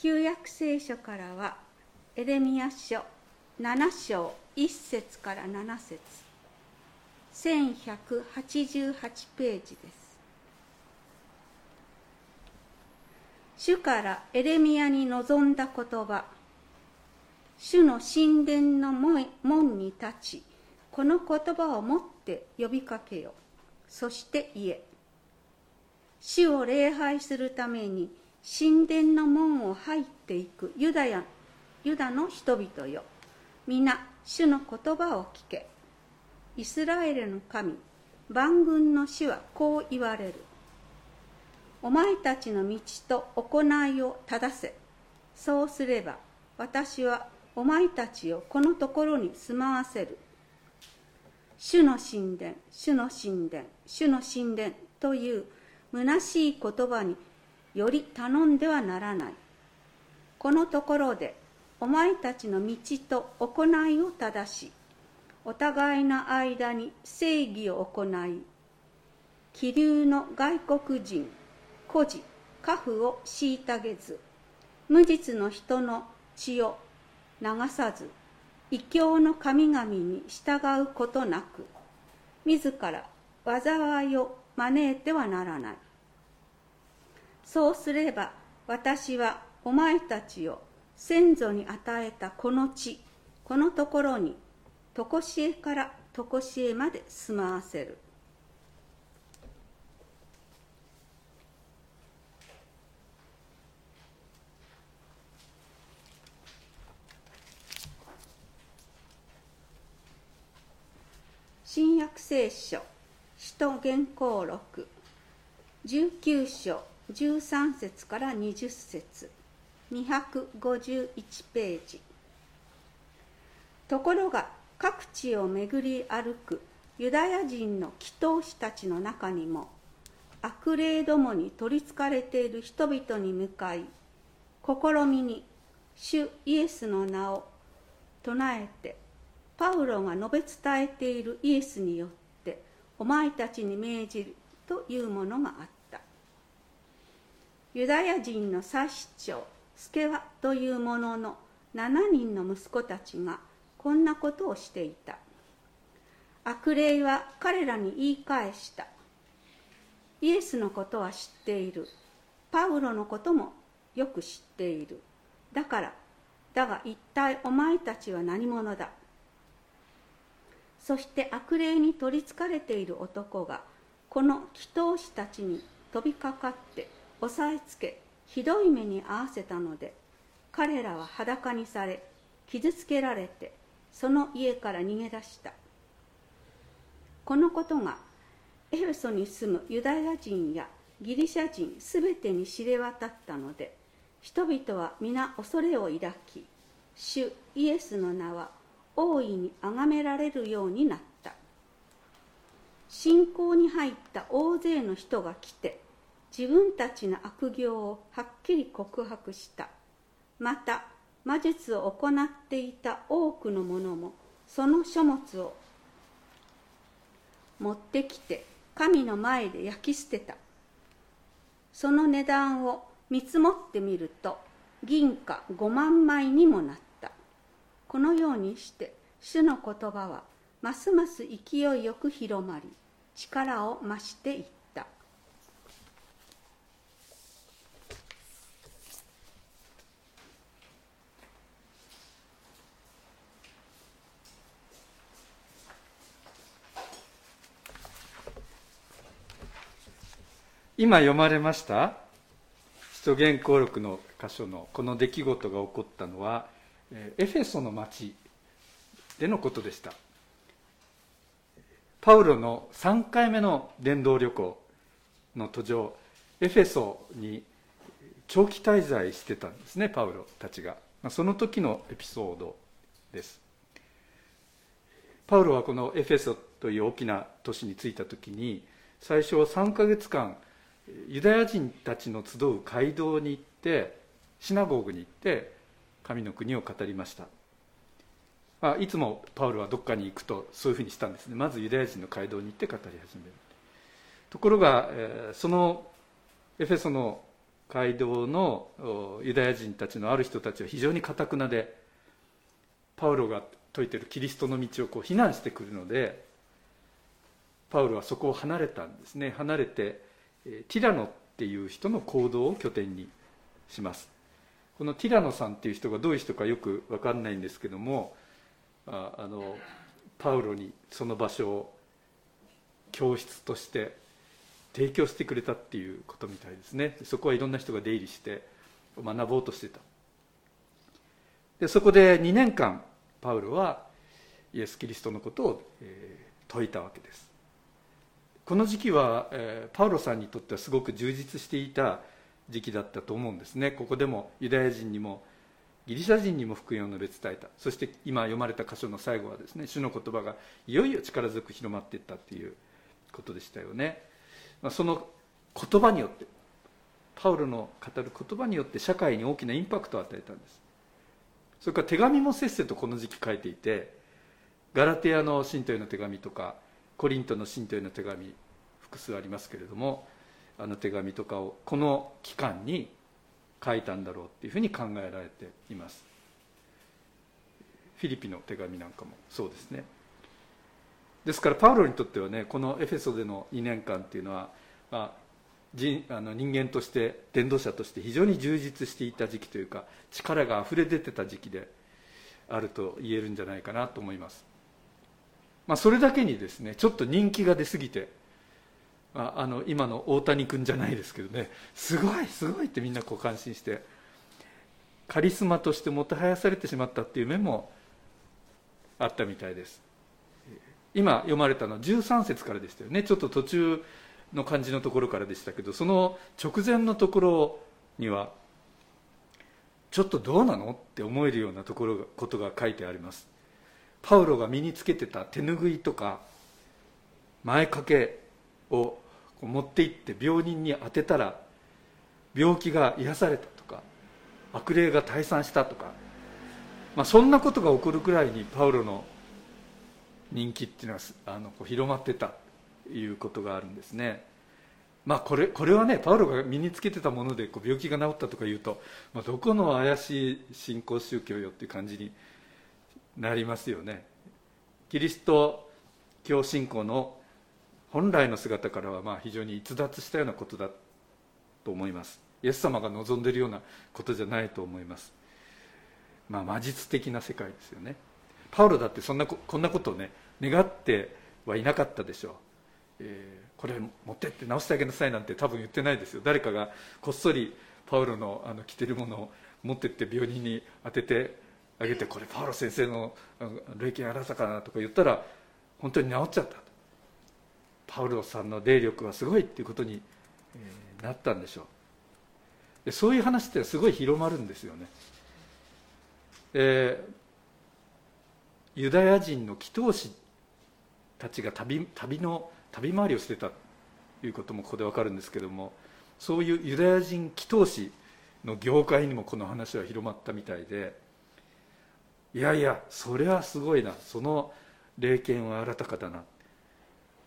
旧約聖書からはエレミア書7章1節から7節。1188ページです。主からエレミアに臨んだ言葉。主の神殿の門に立ちこの言葉をもって呼びかけよ。そして言え。主を礼拝するために神殿の門を入っていくユダヤユダの人々よ。皆主の言葉を聞け。イスラエルの神万軍の主はこう言われる。お前たちの道と行いを正せ。そうすれば私はお前たちをこのところに住まわせる。主の神殿主の神殿主の神殿という虚しい言葉により頼んではならない。このところでお前たちの道と行いを正しお互いの間に正義を行い気流の外国人孤児家父を虐げず無実の人の血を流さず異教の神々に従うことなく自ら災いを招いてはならない。そうすれば私はお前たちを先祖に与えたこの地このところに常しえから常しえまで住まわせる。新約聖書使徒原稿録19章13節から20節。251ページ。ところが各地を巡り歩くユダヤ人の祈祷師たちの中にも悪霊どもに取りつかれている人々に向かい試みに主イエスの名を唱えてパウロが述べ伝えているイエスによってお前たちに命じるというものがあった。ユダヤ人の祭司長スケワという者の7人の息子たちがこんなことをしていた。悪霊は彼らに言い返した。イエスのことは知っている。パウロのこともよく知っている。だからだが一体お前たちは何者だ。そして悪霊に取りつかれている男がこの祈祷師たちに飛びかかって押さえつけひどい目に遭わせたので彼らは裸にされ傷つけられてその家から逃げ出した。このことがエフェソに住むユダヤ人やギリシャ人すべてに知れ渡ったので人々は皆恐れを抱き主イエスの名は大いに崇められるようになった。信仰に入った大勢の人が来て自分たちの悪行をはっきり告白した。また魔術を行っていた多くの者もその書物を持ってきて神の前で焼き捨てた。その値段を見積もってみると銀貨5万枚にもなった。このようにして主の言葉はますます勢いよく広まり力を増していった。今読まれました？使徒言行録の箇所のこの出来事が起こったのはエフェソの町でのことでした。パウロの3回目の伝道旅行の途上エフェソに長期滞在してたんですねパウロたちが。その時のエピソードです。パウロはこのエフェソという大きな都市に着いた時に最初は3ヶ月間ユダヤ人たちの集う街道に行ってシナゴーグに行って神の国を語りました、あ、いつもパウロはどっかに行くとそういうふうにしたんですね。まずユダヤ人の街道に行って語り始める。ところが、そのエフェソの街道のユダヤ人たちのある人たちは非常にかたくなでパウロが説いてるキリストの道をこう非難してくるのでパウロはそこを離れたんですね。離れてティラノっていう人の行動を拠点にします。このティラノさんっていう人がどういう人かよく分かんないんですけどもああのパウロにその場所を教室として提供してくれたっていうことみたいですね。そこはいろんな人が出入りして学ぼうとしてた。でそこで2年間パウロはイエス・キリストのことを、え、説いたわけです。この時期は、えー、パウロさんにとってはすごく充実していた時期だったと思うんですね。ここでもユダヤ人にもギリシャ人にも福音を述べ伝えた。そして今読まれた箇所の最後はですね主の言葉がいよいよ力強く広まっていったっていうことでしたよね、まあ、その言葉によってパウロの語る言葉によって社会に大きなインパクトを与えたんです。それから手紙もせっせとこの時期書いていてガラテヤの信徒への手紙とかコリントの信徒への手紙複数ありますけれどもあの手紙とかをこの期間に書いたんだろうっていうふうに考えられています。フィリピの手紙なんかもそうですね。ですからパウロにとってはねこのエフェソでの2年間っていうのは、まあ、人あの人間として伝道者として非常に充実していた時期というか力があふれ出てた時期であると言えるんじゃないかなと思います、まあ、それだけにですねちょっと人気が出過ぎてああの今の大谷君じゃないですけどねすごいすごいってみんなこう感心してカリスマとしてもてはやされてしまったっていう面もあったみたいです。今読まれたのは13節からでしたよね。ちょっと途中の感じのところからでしたけどその直前のところにはちょっとどうなのって思えるようなところがことが書いてあります。パウロが身につけてた手ぬぐいとか前掛けを持って行って病人に当てたら病気が癒されたとか悪霊が退散したとか、まあ、そんなことが起こるくらいにパウロの人気っていうのはあのこう広まってたということがあるんですね。まあこれこれはねパウロが身につけてたものでこう病気が治ったとか言うと、まあ、どこの怪しい信仰宗教よっていう感じになりますよね。キリスト教信仰の本来の姿からはまあ非常に逸脱したようなことだと思います。イエス様が望んでいるようなことじゃないと思います。まあ魔術的な世界ですよね。パウロだってそんなこんなことをね願ってはいなかったでしょう、えー、これ持ってって直してあげなさいなんて多分言ってないですよ。誰かがこっそりパウロのあの着てるものを持ってって病人に当ててあげてこれパウロ先生の霊気あらさかなとか言ったら本当に治っちゃったパウロさんの霊力はすごいっていうことに、なったんでしょう。でそういう話ってすごい広まるんですよね、えー、ユダヤ人の祈祷師たちが旅旅の旅回りをしてたということもここで分かるんですけどもそういうユダヤ人祈祷師の業界にもこの話は広まったみたいでいやいやそれはすごいな。その霊験は新たかだな。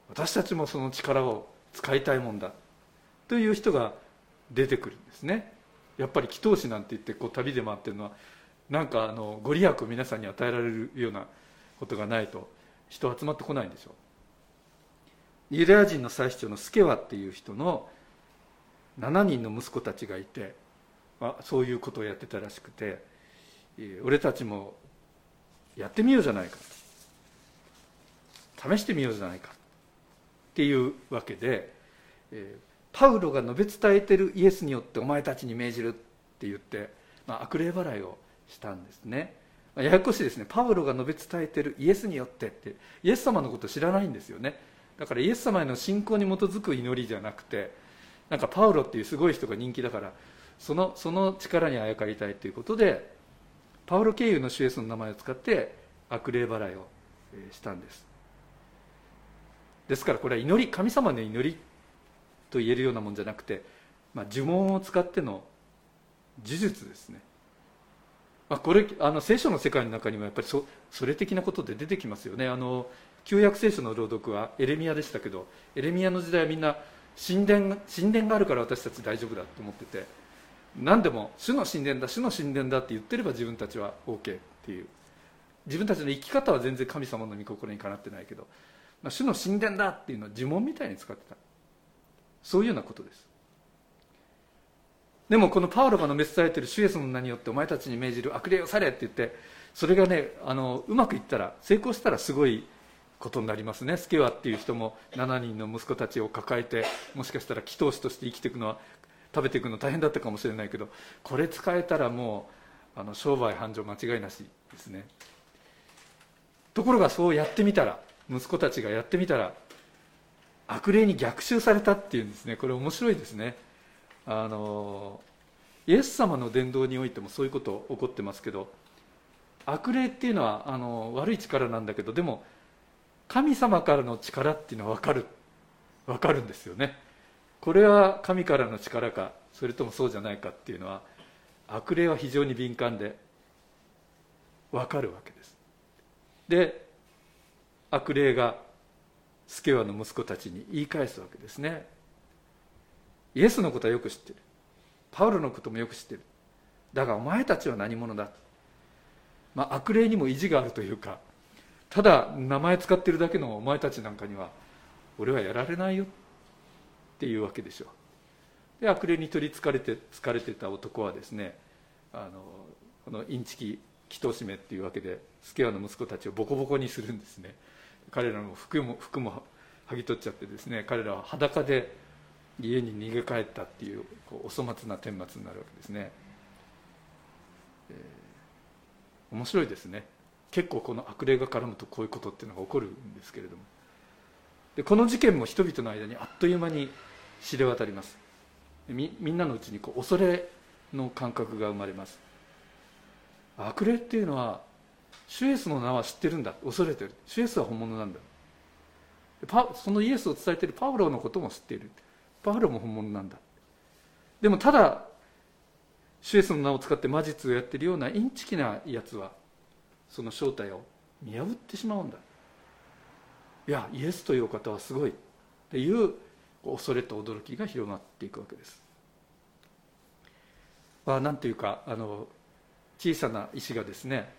私たちもその力を使いたいもんだ。という人が出てくるんですね。やっぱり祈祷師なんて言ってこう旅で回ってるのはなんかあのご利益を皆さんに与えられるようなことがないと人集まってこないんでしょ。うユダヤ人の最主張のスケワっていう人の7人の息子たちがいて、まあ、そういうことをやってたらしくて俺たちもやってみようじゃないか。試してみようじゃないかっていうわけで、えー、パウロが述べ伝えてるイエスによってお前たちに命じるって言って、まあ、悪霊払いをしたんですね、まあ、ややこしいですね。パウロが述べ伝えてるイエスによってってイエス様のこと知らないんですよね。だからイエス様への信仰に基づく祈りじゃなくてなんかパウロっていうすごい人が人気だからそのその力にあやかりたいということでパウロ経由の主イエスの名前を使って悪霊払いをしたんです。ですからこれは祈り神様の祈りと言えるようなもんじゃなくて、まあ、呪文を使っての呪術ですね、まあ、これあの聖書の世界の中にもやっぱりそそれ的なことで出てきますよね。あの旧約聖書の朗読はエレミアでしたけどエレミアの時代はみんな神殿神殿があるから私たち大丈夫だと思ってて何でも主の神殿だ主の神殿だって言ってれば自分たちは OK っていう。自分たちの生き方は全然神様の御心にかなってないけど、まあ、主の神殿だっていうのは呪文みたいに使ってた。そういうようなことです。でもこのパウロが述べ伝えてる主イエスの名によってお前たちに命じる悪霊をされって言ってそれがねあのうまくいったら成功したらすごいことになりますね。スケワっていう人も7人の息子たちを抱えてもしかしたら祈祷師として生きていくのは食べていくの大変だったかもしれないけどこれ使えたらもうあの商売繁盛間違いなしですね。ところがそうやってみたら息子たちがやってみたら悪霊に逆襲されたっていうんですね。これ面白いですね。あのイエス様の伝道においてもそういうこと起こってますけど悪霊っていうのはあの悪い力なんだけどでも神様からの力っていうのは分かる分かるんですよね。これは神からの力かそれともそうじゃないかっていうのは悪霊は非常に敏感で分かるわけです。で悪霊がスケワの息子たちに言い返すわけですね。イエスのことはよく知ってる。パウロのこともよく知ってる。だがお前たちは何者だ、まあ、悪霊にも意地があるというかただ名前使ってるだけのお前たちなんかには俺はやられないよ。ていうわけでしょ。うで悪霊に取りつかれて疲れてた男はですねあのこのインチキ祈祷めっていうわけでスケアの息子たちをボコボコにするんですね。彼らの服も服も剥ぎ取っちゃってですね彼らは裸で家に逃げ帰ったっていうこうお粗末な顛末になるわけですね、えー、面白いですね。結構この悪霊が絡むとこういうことっていうのが起こるんですけれども。でこの事件も人々の間にあっという間に知れ渡ります。みみんなのうちにこう恐れの感覚が生まれます。悪霊っていうのは主イエスの名は知ってるんだ。恐れてる。主イエスは本物なんだ。そのイエスを伝えているパウロのことも知っている。パウロも本物なんだ。でもただ主イエスの名を使って魔術をやってるようなインチキなやつはその正体を見破ってしまうんだ。いやイエスというお方はすごい。っていう恐れと驚きが広がっていくわけです。まあ、なんというかあの小さな石がですね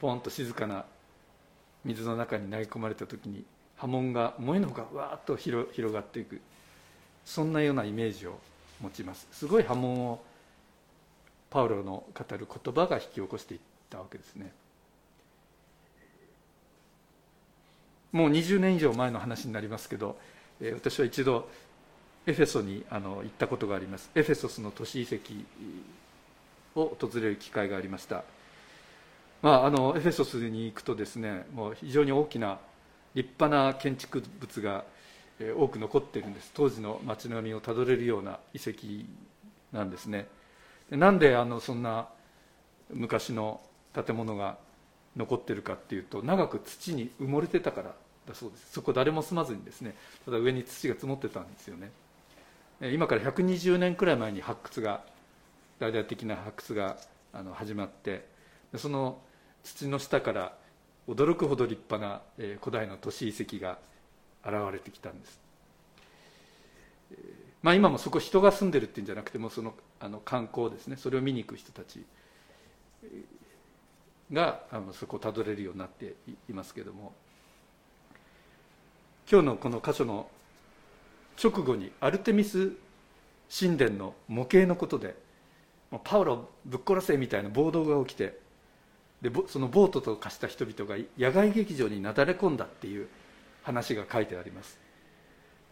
ポンと静かな水の中に投げ込まれた時に波紋が燃えのほかわーっと広がっていく。そんなようなイメージを持ちます。すごい波紋をパウロの語る言葉が引き起こしていったわけですね。もう20年以上前の話になりますけど、私は一度エフェソにあの行ったことがあります。エフェソスの都市遺跡を訪れる機会がありました、まあ、あのエフェソスに行くとですねもう非常に大きな立派な建築物が多く残っているんです。当時の街並みをたどれるような遺跡なんですね。なんであのそんな昔の建物が残ってるかっていうと長く土に埋もれてたからだそうです。そこ誰も住まずにですねただ上に土が積もってたんですよね。今から120年くらい前に発掘が大々的な発掘があの始まってその土の下から驚くほど立派な、え古代の都市遺跡が現れてきたんです、まあ、今もそこ人が住んでるっていうんじゃなくてもそのあの観光ですね。それを見に行く人たちがあのそこをたどれるようになっていますけども。今日のこの箇所の直後にアルテミス神殿の模型のことでパウロぶっ殺せみたいな暴動が起きてでそのボートと化した人々が野外劇場になだれ込んだっていう話が書いてあります。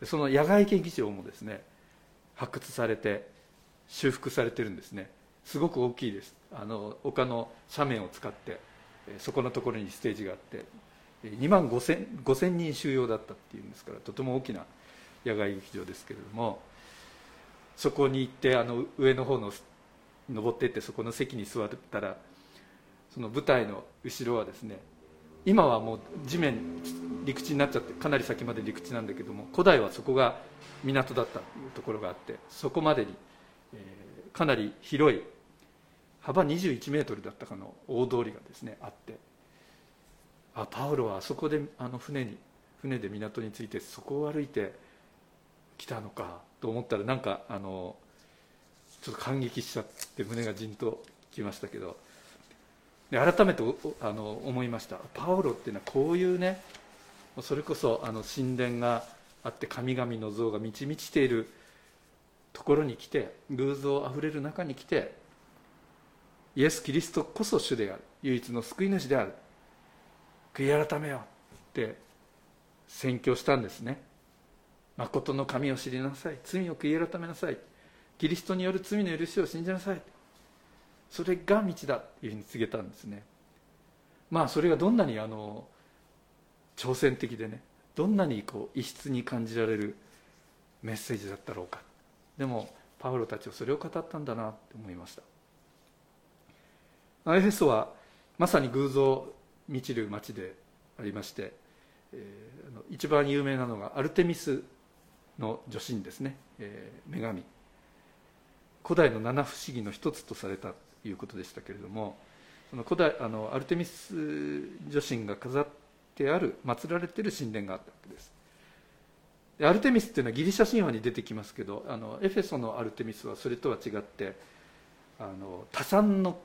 その野外劇場もですね発掘されて修復されてるんですね。すごく大きいです。あの丘の斜面を使ってそこのところにステージがあって2万 5, 0人収容だったっていうんですからとても大きな野外劇場ですけれどもそこに行ってあの上の方の登ってってそこの席に座ったらその舞台の後ろはですね今はもう地面陸地になっちゃってかなり先まで陸地なんだけども古代はそこが港だったというところがあってそこまでに、えー、かなり広い幅21メートルだったかの大通りがですねあってあパウロはあそこであの船に船で港に着いてそこを歩いて来たのかと思ったらなんかあのちょっと感激しちゃって胸がじんときましたけどで改めてあの思いました。パウロっていうのはこういうねそれこそあの神殿があって神々の像が満ち満ちているところに来て偶像あふれる中に来てイエス・キリストこそ主である。唯一の救い主である。悔い改めよって宣教したんですね。誠の神を知りなさい。罪を悔い改めなさい。キリストによる罪の許しを信じなさい。それが道だというふうに告げたんですね。まあそれがどんなにあの挑戦的でねどんなにこう異質に感じられるメッセージだったろうか。でもパウロたちはそれを語ったんだなって思いました。エフェソはまさに偶像満ちる町でありまして、えー、一番有名なのがアルテミスの女神ですね、えー、女神。古代の七不思議の一つとされたということでしたけれどもその古代あのアルテミス女神が飾ってある祀られている神殿があったわけです。でアルテミスっていうのはギリシャ神話に出てきますけどあのエフェソのアルテミスはそれとは違ってあの多産の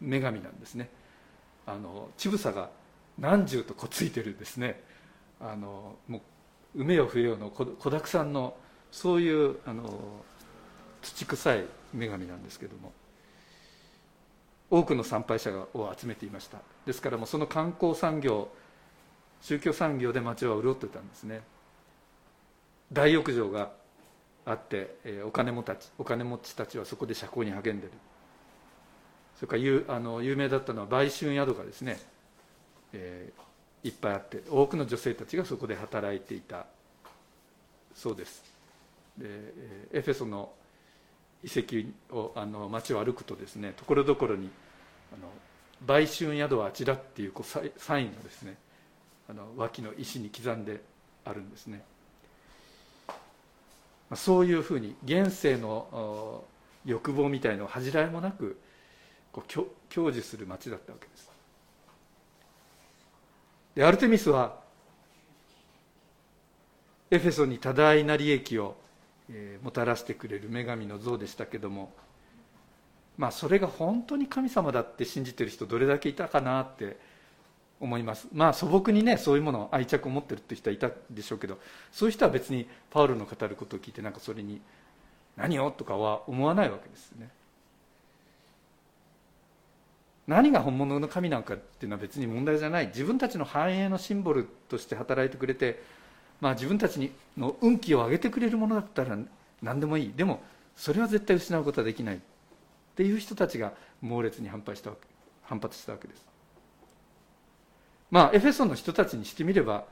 女神なんですね。あの乳房が何十とこうついてるんですね。あのもう梅を増えようの子だくさんのそういうあの土臭い女神なんですけども。多くの参拝者を集めていました。ですからもうその観光産業宗教産業で町は潤ってたんですね。大浴場があって、えお金持たちお金持ちたちはそこで社交に励んでる。それから有あの有名だったのは売春宿がですね、えー、いっぱいあって多くの女性たちがそこで働いていたそうです。でエフェソの遺跡をあの町を歩くとですねところどころにあの売春宿はあちらっていうこうサインがですねあの脇の石に刻んであるんですね。まあそういうふうに現世の欲望みたいのを恥じらいもなくこう享受する町だったわけです。でアルテミスはエフェソに多大な利益を、え、もたらしてくれる女神の像でしたけどもまあそれが本当に神様だって信じてる人どれだけいたかなって思います。まあ素朴にねそういうものを愛着を持ってるって人はいたでしょうけどそういう人は別にパウロの語ることを聞いてなんかそれに何をとかは思わないわけですね。何が本物の神なんかっていうのは別に問題じゃない。自分たちの繁栄のシンボルとして働いてくれて、まあ、自分たちの運気を上げてくれるものだったら何でもいい。でもそれは絶対失うことはできないっていう人たちが猛烈に反発したわけ反発したわけです。まあエフェソンの人たちにしてみれば、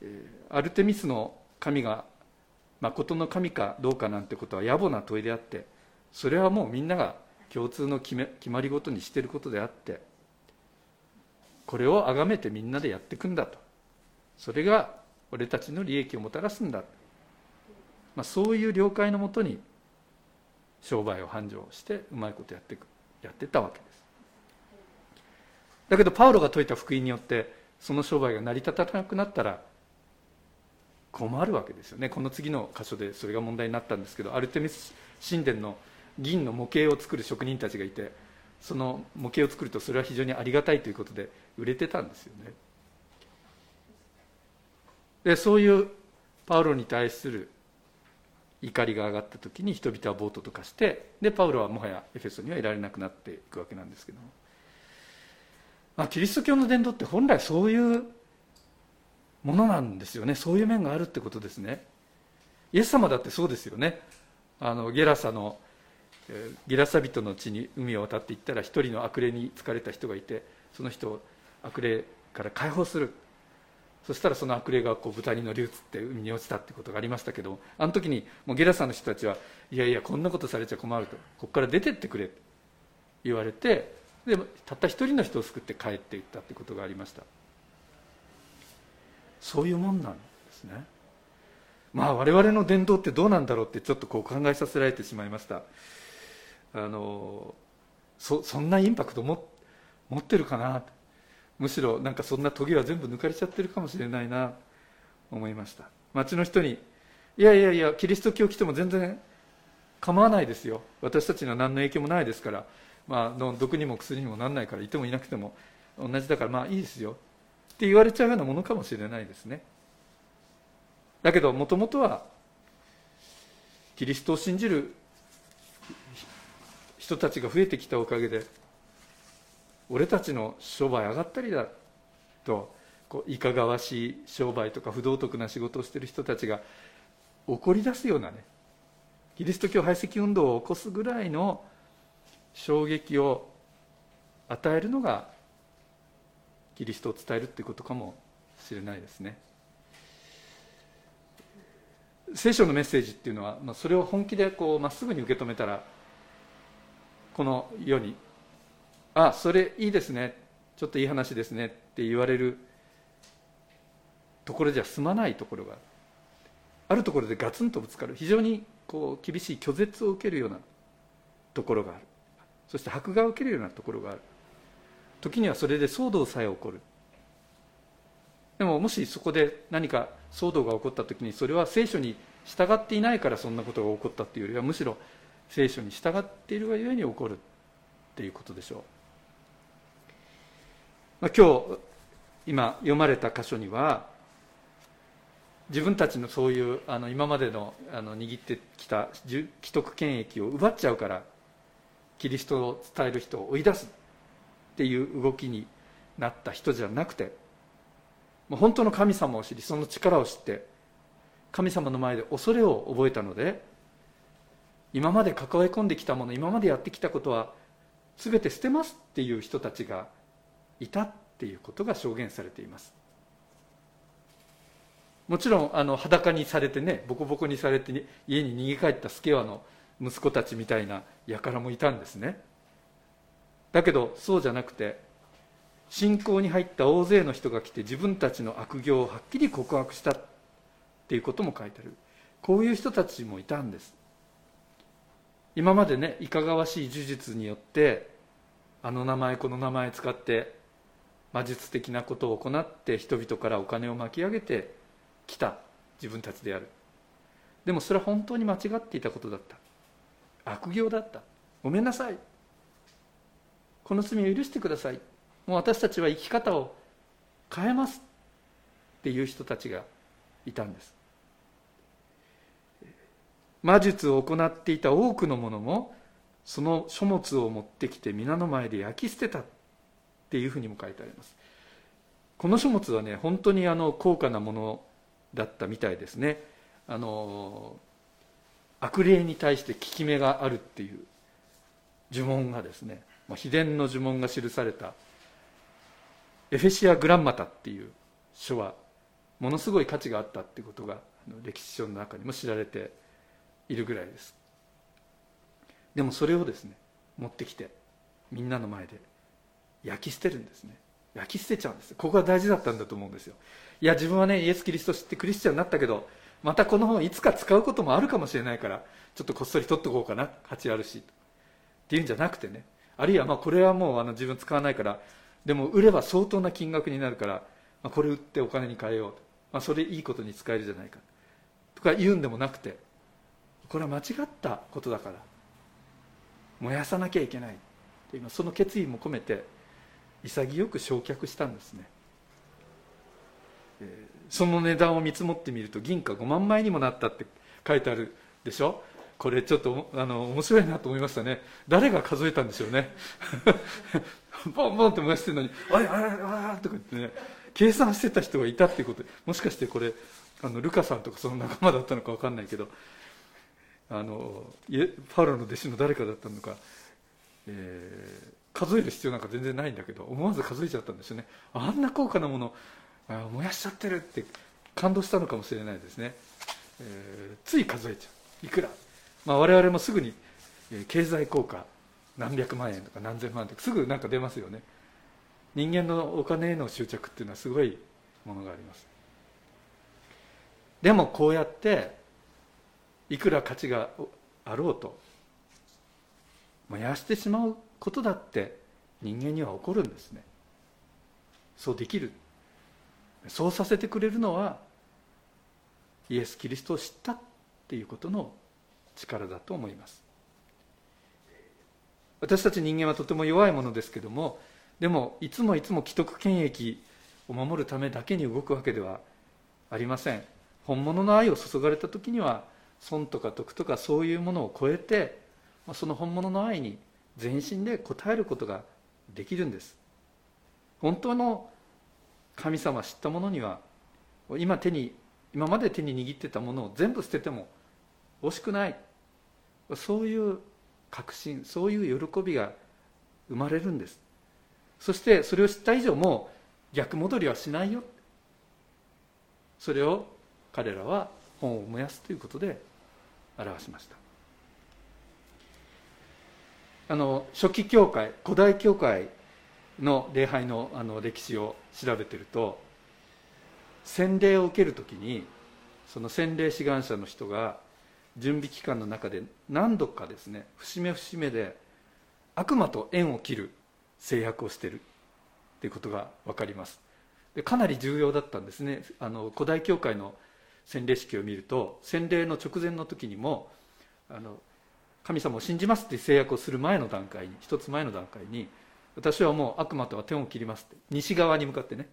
えー、アルテミスの神が誠の神かどうかなんてことは野暮な問いであってそれはもうみんなが共通の決め決まり事にしていることであってこれを崇めてみんなでやっていくんだと。それが俺たちの利益をもたらすんだ、まあ、そういう了解のもとに商売を繁盛してうまいことやっていくやってたわけです。だけどパウロが説いた福音によってその商売が成り立たなくなったら困るわけですよね。この次の箇所でそれが問題になったんですけどアルテミス神殿の銀の模型を作る職人たちがいてその模型を作るとそれは非常にありがたいということで売れてたんですよね。でそういうパウロに対する怒りが上がった時に人々は暴徒とかしてでパウロはもはやエフェソにはいられなくなっていくわけなんですけども。まあ、キリスト教の伝道って本来そういうものなんですよね。そういう面があるってことですね。イエス様だってそうですよね。あのゲラサのゲラサ人の地に海を渡っていったら一人の悪霊に疲れた人がいてその人を悪霊から解放する。そしたらその悪霊がこう豚に乗り移って海に落ちたってことがありましたけどあの時にもうゲラサの人たちはいやいやこんなことされちゃ困ると。ここから出てってくれ。と言われてでたった一人の人を救って帰っていったってことがありました。そういうもんなんですね。まあ我々の伝道ってどうなんだろうってちょっとこう考えさせられてしまいました。あのそそんなインパクトも持ってるかな？むしろなんかそんなトゲは全部抜かれちゃってるかもしれないな思いました。町の人に「いやいやいやキリスト教来ても全然構わないですよ。私たちには何の影響もないですから、まあ、毒にも薬にもなんないからいてもいなくても同じだからまあいいですよ。って言われちゃうようなものかもしれないですね。だけどもともとはキリストを信じる人たちが増えてきたおかげで俺たちの商売上がったりだとこういかがわしい商売とか不道徳な仕事をしている人たちが怒り出すようなねキリスト教排斥運動を起こすぐらいの衝撃を与えるのがキリストを伝えるっていうことかもしれないですね。聖書のメッセージっていうのは、まあ、それを本気でこうまっすぐに受け止めたらこの世に「あそれいいですね。ちょっといい話ですね」って言われるところじゃ済まないところがある。あるところでガツンとぶつかる。非常にこう厳しい拒絶を受けるようなところがある。そして迫害を受けるようなところがある。時にはそれで騒動さえ起こる。でももしそこで何か騒動が起こった時にそれは聖書に従っていないからそんなことが起こったっていうよりはむしろ聖書に従っているがゆえに起こるっていうことでしょう、まあ、今日今読まれた箇所には自分たちのそういうあの今までのあの握ってきた既得権益を奪っちゃうからキリストを伝える人を追い出すっていう動きになった人じゃなくてもう本当の神様を知りその力を知って神様の前で恐れを覚えたので今まで抱え込んできたもの今までやってきたことは全て捨てますっていう人たちがいたっていうことが証言されています。もちろんあの裸にされてねボコボコにされて、家に逃げ帰った助和の息子たちみたいな輩もいたんですね。だけどそうじゃなくて信仰に入った大勢の人が来て自分たちの悪行をはっきり告白したっていうことも書いてある。こういう人たちもいたんです。今までねいかがわしい呪術によってあの名前この名前使って魔術的なことを行って人々からお金を巻き上げて来た自分たちである。でもそれは本当に間違っていたことだった。悪行だった。ごめんなさい。この罪を許してください。もう私たちは生き方を変えます。っていう人たちがいたんです。魔術を行っていた多くの者もその書物を持ってきて皆の前で焼き捨てたっていうふうにも書いてあります。この書物はね本当にあの高価なものだったみたいですね。あの悪霊に対して効き目があるっていう呪文がですね秘伝の呪文が記されたエフェシア・グランマタっていう書はものすごい価値があったってことが歴史書の中にも知られているぐらいです。でもそれをですね持ってきてみんなの前で焼き捨てるんですね。焼き捨てちゃうんです。ここが大事だったんだと思うんですよ。いや自分はねイエス・キリスト知ってクリスチャンになったけどまたこの本いつか使うこともあるかもしれないからちょっとこっそり取っとこうかな。価値あるし。っていうんじゃなくてね。あるいはまあこれはもうあの自分使わないからでも売れば相当な金額になるから、ま、これ売ってお金に変えようと、まあ、それいいことに使えるじゃないかとか言うんでもなくてこれは間違ったことだから。燃やさなきゃいけないって今その決意も込めて潔く焼却したんですね、えー、その値段を見積もってみると銀貨5万枚にもなったって書いてあるでしょ？これちょっとあの面白いなと思いましたね。誰が数えたんでしょうね。ボンボンって燃やしてるのに「あれあれあれ」とか言ってね。計算してた人がいたっていうこと。でもしかしてこれあのルカさんとかその仲間だったのか分かんないけど。あのパウロの弟子の誰かだったのか、えー、数える必要なんか全然ないんだけど思わず数えちゃったんですよね。あんな高価なものあ燃やしちゃってるって感動したのかもしれないですね、えー、つい数えちゃう。いくら、まあ、我々もすぐに、えー、経済効果何百万円とか何千万とかすぐなんか出ますよね。人間のお金への執着っていうのはすごいものがあります。でもこうやっていくら価値があろうと。燃やしてしまうことだって人間には起こるんですね。そうできる。そうさせてくれるのはイエス・キリストを知ったっていうことの力だと思います。私たち人間はとても弱いものですけどもでもいつもいつも既得権益を守るためだけに動くわけではありません。本物の愛を注がれた時には損とか得とかそういうものを超えてその本物の愛に全身で応えることができるんです。本当の神様知った者には今手に今まで手に握ってたものを全部捨てても惜しくない。そういう確信そういう喜びが生まれるんです。そしてそれを知った以上も逆戻りはしないよ。それを彼らは本を燃やすということで表しました。あの初期教会古代教会の礼拝のあの歴史を調べてると洗礼を受けるときにその洗礼志願者の人が準備期間の中で何度かですね節目節目で悪魔と縁を切る制約をしているということが分かります。でかなり重要だったんですね。あの古代教会の洗礼式を見ると洗礼の直前の時にもあの神様を信じますって制約をする前の段階に一つ前の段階に私はもう悪魔とは手を切りますって西側に向かってね、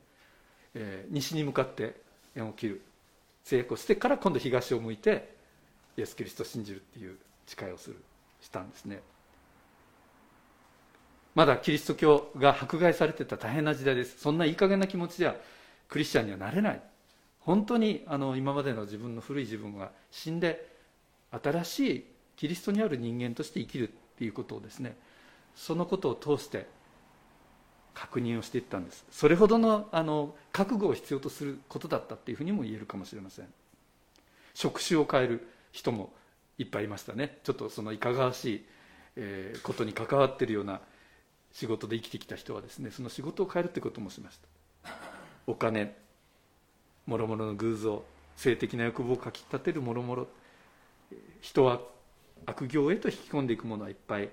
えー、西に向かって縁を切る制約をしてから今度東を向いてイエス・キリストを信じるっていう誓いをするしたんですね。まだキリスト教が迫害されてた大変な時代です。そんないい加減な気持ちではクリスチャンにはなれない。本当にあの今までの自分の古い自分が死んで新しいキリストにある人間として生きるっていうことをですねそのことを通して確認をしていったんです。それほどのあの覚悟を必要とすることだったっていうふうにも言えるかもしれません。職種を変える人もいっぱいいましたね。ちょっとそのいかがわしい、えー、ことに関わってるような仕事で生きてきた人はですねその仕事を変えるってこともしました。お金。もろもろの偶像性的な欲望をかきたてるもろもろ人は悪行へと引き込んでいくものはいっぱい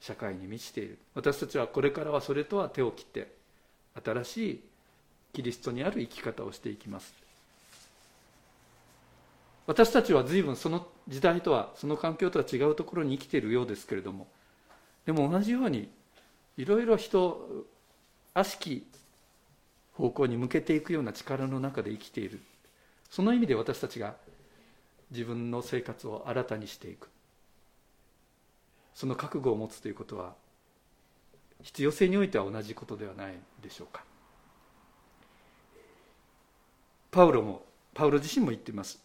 社会に満ちている。私たちはこれからはそれとは手を切って新しいキリストにある生き方をしていきます。私たちは随分その時代とはその環境とは違うところに生きているようですけれどもでも同じようにいろいろ人悪しき方向に向けていくような力の中で生きている。その意味で私たちが自分の生活を新たにしていく。その覚悟を持つということは必要性においては同じことではないでしょうか。パウロもパウロ自身も言っています。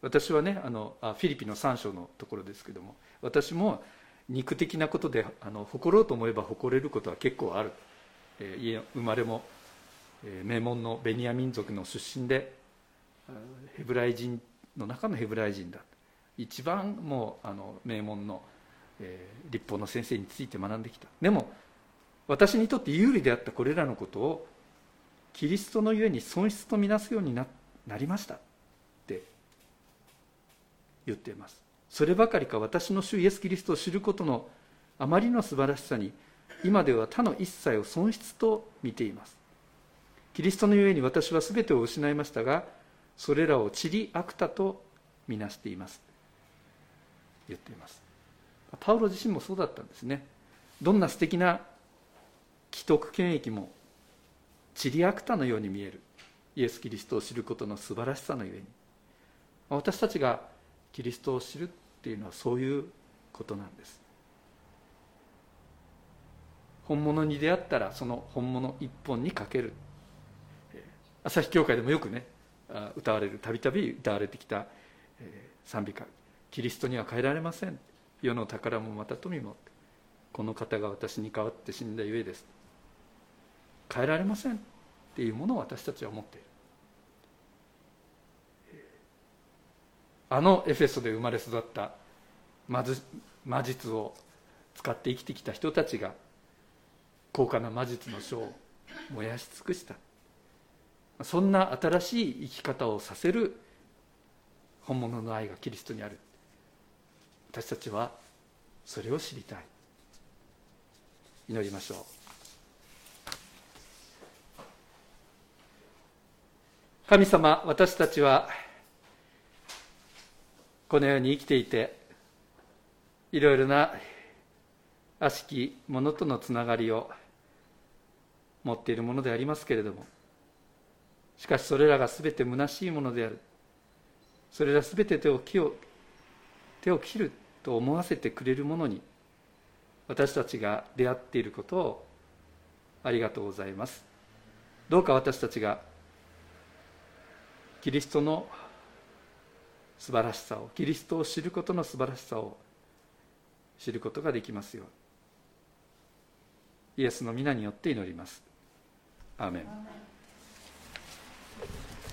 私はねあのフィリピンの3章のところですけども私も肉的なことであの誇ろうと思えば誇れることは結構ある、えー、生まれも、名門のベニヤ民族の出身でヘブライ人の中のヘブライ人だ。一番もうあの名門のえー、立法の先生について学んできた。でも私にとって有利であったこれらのことをキリストのゆえに損失とみなすようにななりました。って言っています。そればかりか私の主イエス・キリストを知ることのあまりの素晴らしさに今では他の一切を損失と見ています。キリストのゆえに私は全てを失いましたがそれらを塵り悪たとみなしています。言っています。パウロ自身もそうだったんですね。どんな素敵な既得権益もチリアクタのように見える。イエス・キリストを知ることの素晴らしさのゆえに。私たちがキリストを知るっていうのはそういうことなんです。本物に出会ったらその本物一本にかける。朝日教会でもよくね歌われるたびたび歌われてきた賛美歌「キリストには変えられません」世の宝もまた富も。この方が私に代わって死んだゆえです。変えられません。っていうものを私たちは思っている。あのエフェソで生まれ育った魔術を使って生きてきた人たちが高価な魔術の書を燃やし尽くした。そんな新しい生き方をさせる本物の愛がキリストにある。私たちはそれを知りたい。祈りましょう。神様私たちはこのように生きていていろいろな悪しきものとのつながりを持っているものでありますけれどもしかしそれらが全て虚しいものである。それら全て手を木を手を切ると思わせてくれるものに私たちが出会っていることをありがとうございます。どうか私たちがキリストの素晴らしさをキリストを知ることの素晴らしさを知ることができますようイエスの皆によって祈ります。アーメン。